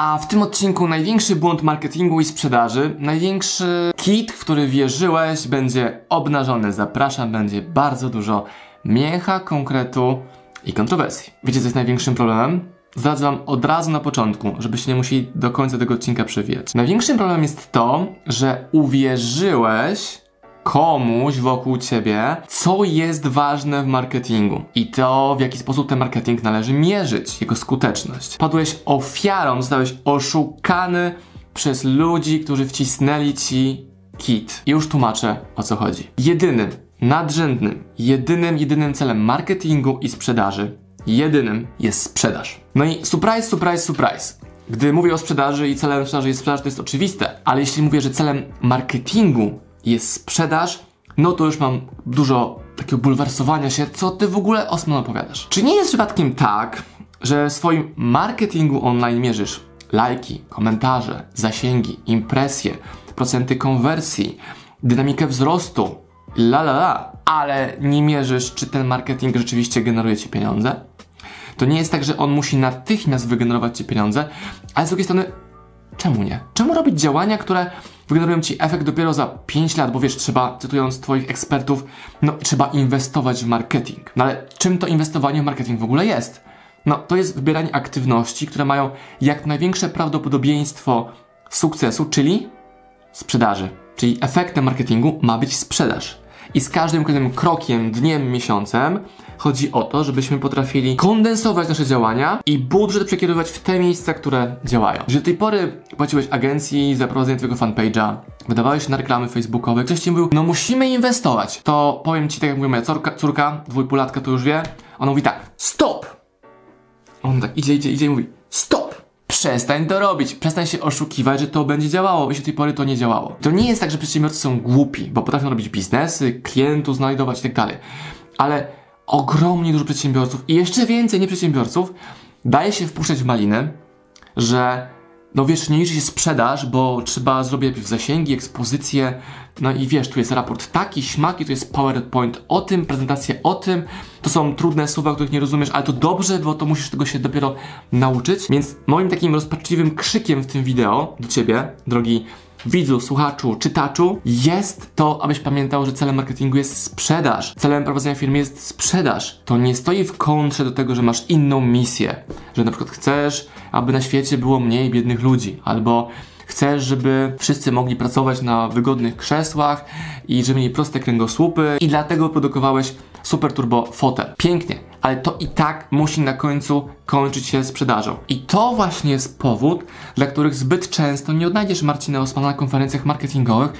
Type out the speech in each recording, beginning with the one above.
A w tym odcinku największy błąd marketingu i sprzedaży, największy kit, w który wierzyłeś, będzie obnażony. Zapraszam, będzie bardzo dużo mięcha, konkretu i kontrowersji. Wiecie, co jest największym problemem? Zdradzę wam od razu na początku, żebyście nie musieli do końca tego odcinka przewijać. Największym problemem jest to, że uwierzyłeś komuś wokół ciebie, co jest ważne w marketingu i to, w jaki sposób ten marketing należy mierzyć, jego skuteczność. Padłeś ofiarą, zostałeś oszukany przez ludzi, którzy wcisnęli ci kit. I już tłumaczę o co chodzi. Jedynym, nadrzędnym, jedynym, jedynym celem marketingu i sprzedaży, jedynym jest sprzedaż. No i surprise, surprise, surprise. Gdy mówię o sprzedaży i celem sprzedaży jest sprzedaż, to jest oczywiste, ale jeśli mówię, że celem marketingu jest sprzedaż, no to już mam dużo takiego bulwersowania się, co ty w ogóle Osman opowiadasz. Czy nie jest przypadkiem tak, że w swoim marketingu online mierzysz lajki, komentarze, zasięgi, impresje, procenty konwersji, dynamikę wzrostu, la la la, ale nie mierzysz, czy ten marketing rzeczywiście generuje ci pieniądze? To nie jest tak, że on musi natychmiast wygenerować ci pieniądze, ale z drugiej strony, czemu nie? Czemu robić działania, które wygenerują ci efekt dopiero za 5 lat, bo wiesz, trzeba, cytując twoich ekspertów, no trzeba inwestować w marketing. No ale czym to inwestowanie w marketing w ogóle jest? No to jest wybieranie aktywności, które mają jak największe prawdopodobieństwo sukcesu, czyli sprzedaży. Czyli efektem marketingu ma być sprzedaż. I z każdym kolejnym krokiem, dniem, miesiącem chodzi o to, żebyśmy potrafili kondensować nasze działania i budżet przekierować w te miejsca, które działają. Jeżeli do tej pory płaciłeś agencji za prowadzenie twojego fanpage'a, wydawałeś na reklamy facebookowe, ktoś ci mówił, no musimy inwestować, to powiem ci, tak jak mówi moja córka, córka dwójpółlatka to już wie, ona mówi tak, stop! On tak idzie, idzie, idzie i mówi, stop! Przestań to robić, przestań się oszukiwać, że to będzie działało, jeśli do tej pory to nie działało. To nie jest tak, że przedsiębiorcy są głupi, bo potrafią robić biznesy, klientów znajdować i tak dalej. Ale ogromnie dużo przedsiębiorców i jeszcze więcej nieprzedsiębiorców daje się wpuszczać w maliny, że no wiesz, nie liczy się sprzedaż, bo trzeba zrobić najpierw zasięgi, ekspozycję, no i wiesz, tu jest raport taki, śmaki, tu jest PowerPoint o tym, prezentacja o tym, to są trudne słowa, których nie rozumiesz, ale to dobrze, bo to musisz tego się dopiero nauczyć, więc moim takim rozpaczliwym krzykiem w tym wideo do Ciebie, drogi widzu, słuchaczu, czytaczu, jest to, abyś pamiętał, że celem marketingu jest sprzedaż. Celem prowadzenia firmy jest sprzedaż. To nie stoi w kontrze do tego, że masz inną misję, że na przykład chcesz, aby na świecie było mniej biednych ludzi, albo chcesz, żeby wszyscy mogli pracować na wygodnych krzesłach i żeby mieli proste kręgosłupy i dlatego produkowałeś Super Turbo Fotel. Pięknie, ale to i tak musi na końcu kończyć się sprzedażą. I to właśnie jest powód, dla których zbyt często nie odnajdziesz Marcina Osmana na konferencjach marketingowych,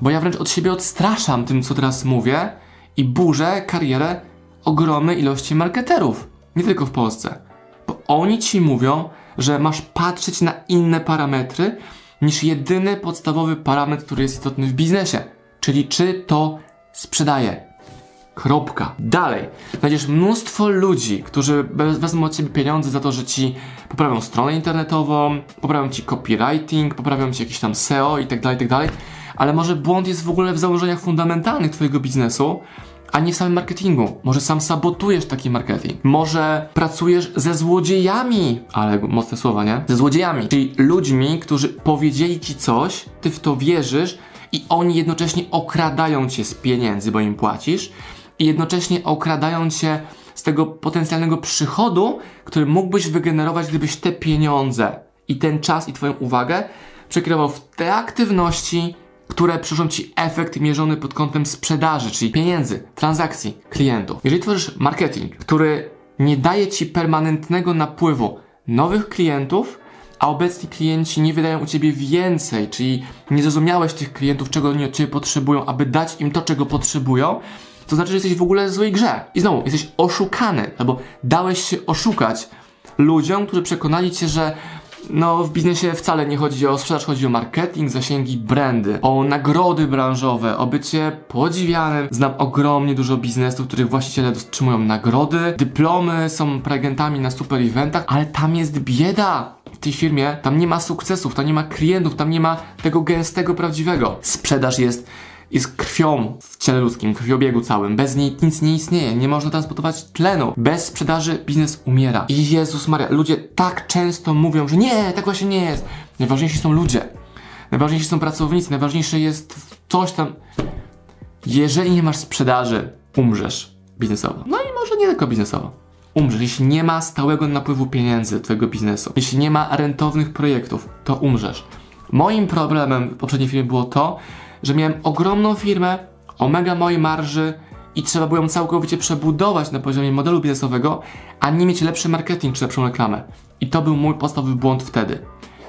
bo ja wręcz od siebie odstraszam tym, co teraz mówię i burzę karierę ogromnej ilości marketerów. Nie tylko w Polsce. Bo oni ci mówią, że masz patrzeć na inne parametry niż jedyny podstawowy parametr, który jest istotny w biznesie. Czyli czy to sprzedaje. Kropka. Dalej. Znajdziesz mnóstwo ludzi, którzy wezmą od ciebie pieniądze za to, że ci poprawią stronę internetową, poprawią ci copywriting, poprawią ci jakieś tam SEO i tak dalej, tak dalej. Ale może błąd jest w ogóle w założeniach fundamentalnych twojego biznesu, a nie w samym marketingu. Może sam sabotujesz taki marketing. Może pracujesz ze złodziejami, ale mocne słowa, nie? Ze złodziejami, czyli ludźmi, którzy powiedzieli ci coś, ty w to wierzysz i oni jednocześnie okradają cię z pieniędzy, bo im płacisz i jednocześnie okradają cię z tego potencjalnego przychodu, który mógłbyś wygenerować, gdybyś te pieniądze i ten czas i Twoją uwagę przekierował w te aktywności, które przynoszą Ci efekt mierzony pod kątem sprzedaży, czyli pieniędzy, transakcji, klientów. Jeżeli tworzysz marketing, który nie daje Ci permanentnego napływu nowych klientów, a obecni klienci nie wydają u Ciebie więcej, czyli nie zrozumiałeś tych klientów, czego oni od Ciebie potrzebują, aby dać im to, czego potrzebują, to znaczy, że jesteś w ogóle w złej grze. I znowu, jesteś oszukany, albo dałeś się oszukać ludziom, którzy przekonali cię, że no, w biznesie wcale nie chodzi o sprzedaż, chodzi o marketing, zasięgi, brandy, o nagrody branżowe, o bycie podziwianym. Znam ogromnie dużo biznesów, których właściciele otrzymują nagrody, dyplomy, są prelegentami na super eventach, ale tam jest bieda w tej firmie, tam nie ma sukcesów, tam nie ma klientów, tam nie ma tego gęstego, prawdziwego. Sprzedaż jest jest krwią w ciele ludzkim, krwiobiegu całym. Bez niej nic nie istnieje, nie można transportować tlenu. Bez sprzedaży biznes umiera. I Jezus Maria, ludzie tak często mówią, że nie, tak właśnie nie jest. Najważniejsi są ludzie. Najważniejsi są pracownicy, najważniejsze jest coś tam. Jeżeli nie masz sprzedaży, umrzesz biznesowo. No i może nie tylko biznesowo. Umrzesz. Jeśli nie ma stałego napływu pieniędzy twojego biznesu, jeśli nie ma rentownych projektów, to umrzesz. Moim problemem w poprzedniej firmie było to, że miałem ogromną firmę o mega mojej marży i trzeba było ją całkowicie przebudować na poziomie modelu biznesowego, a nie mieć lepszy marketing czy lepszą reklamę. I to był mój podstawowy błąd wtedy.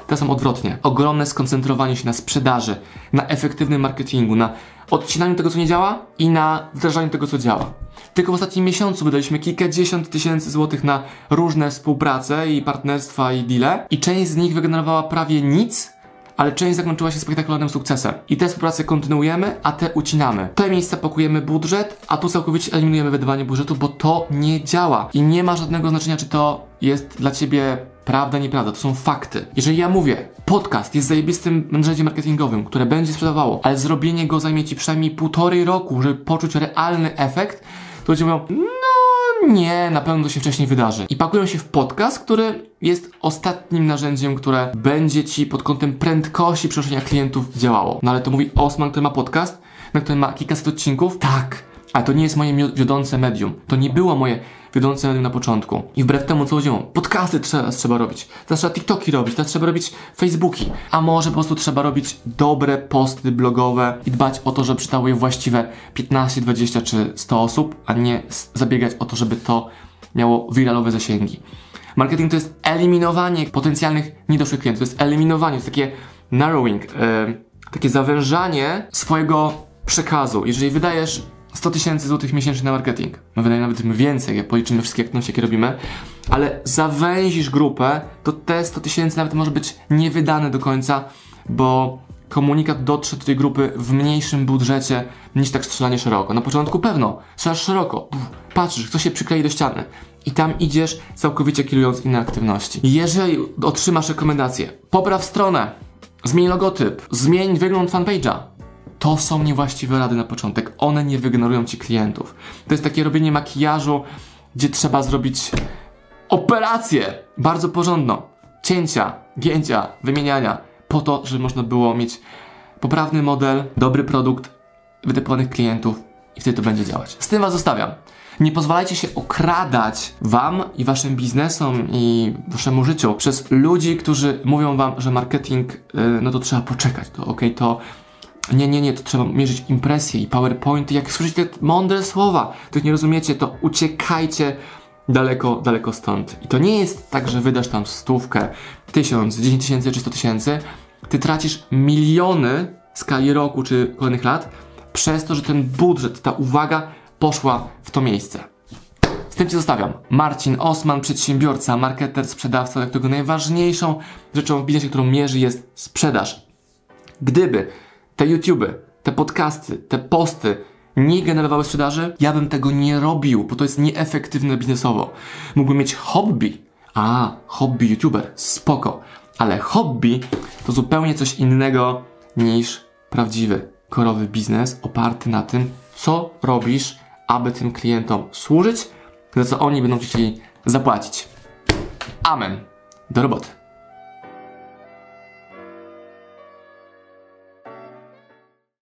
Teraz mam odwrotnie. Ogromne skoncentrowanie się na sprzedaży, na efektywnym marketingu, na odcinaniu tego, co nie działa i na wdrażaniu tego, co działa. Tylko w ostatnim miesiącu wydaliśmy kilkadziesiąt tysięcy złotych na różne współprace i partnerstwa i deale i część z nich wygenerowała prawie nic, ale część zakończyła się spektakularnym sukcesem. I te współprace kontynuujemy, a te ucinamy. Te miejsca pakujemy budżet, a tu całkowicie eliminujemy wydawanie budżetu, bo to nie działa. I nie ma żadnego znaczenia, czy to jest dla ciebie prawda, nieprawda. To są fakty. Jeżeli ja mówię, podcast jest zajebistym narzędziem marketingowym, które będzie sprzedawało, ale zrobienie go zajmie ci przynajmniej półtorej roku, żeby poczuć realny efekt, to ludzie mówią, no nie, na pewno to się wcześniej wydarzy. I pakują się w podcast, który jest ostatnim narzędziem, które będzie ci pod kątem prędkości przenoszenia klientów działało. No ale to mówi Osman, który ma podcast, na którym ma kilkaset odcinków. Tak, ale to nie jest moje wiodące medium. To nie było moje wiodące medium na początku. I wbrew temu, co ludziom, podcasty trzeba, trzeba robić. Teraz trzeba TikToki robić, teraz trzeba robić Facebooki. A może po prostu trzeba robić dobre posty blogowe i dbać o to, żeby czytało je właściwe 15, 20 czy 100 osób, a nie zabiegać o to, żeby to miało wiralowe zasięgi. Marketing to jest eliminowanie potencjalnych niedoszłych klientów, to jest eliminowanie, to jest takie narrowing, yy, takie zawężanie swojego przekazu. Jeżeli wydajesz 100 tysięcy złotych miesięcznie na marketing. No wydaje nawet więcej, jak policzymy wszystkie aktywności, jakie robimy, ale zawęzisz grupę, to te 100 tysięcy nawet może być niewydane do końca, bo komunikat dotrze do tej grupy w mniejszym budżecie niż tak strzelanie szeroko. Na początku pewno, strzelasz szeroko, patrzysz, kto się przyklei do ściany i tam idziesz całkowicie kierując inne aktywności. Jeżeli otrzymasz rekomendację, popraw stronę, zmień logotyp, zmień wygląd fanpage'a, to są niewłaściwe rady na początek. One nie wygenerują ci klientów. To jest takie robienie makijażu, gdzie trzeba zrobić operację bardzo porządną. Cięcia, gięcia, wymieniania, po to, żeby można było mieć poprawny model, dobry produkt, wytypowanych klientów i wtedy to będzie działać. Z tym Was zostawiam. Nie pozwalajcie się okradać Wam i Waszym biznesom i Waszemu życiu przez ludzi, którzy mówią Wam, że marketing, yy, no to trzeba poczekać, to ok, to nie, nie, nie, to trzeba mierzyć impresje i PowerPointy. Jak słyszycie mądre słowa, których nie rozumiecie, to uciekajcie daleko, daleko stąd. I to nie jest tak, że wydasz tam stówkę, tysiąc, dziesięć tysięcy czy sto tysięcy. Ty tracisz miliony w skali roku czy kolejnych lat przez to, że ten budżet, ta uwaga poszła w to miejsce. Z tym Cię zostawiam. Marcin Osman, przedsiębiorca, marketer, sprzedawca, dla którego najważniejszą rzeczą w biznesie, którą mierzy jest sprzedaż. Gdyby te YouTube, te podcasty, te posty nie generowały sprzedaży, ja bym tego nie robił, bo to jest nieefektywne biznesowo. Mógłbym mieć hobby. A, hobby YouTuber, spoko. Ale hobby to zupełnie coś innego niż prawdziwy, korowy biznes oparty na tym, co robisz, aby tym klientom służyć, za co oni będą chcieli zapłacić. Amen. Do roboty.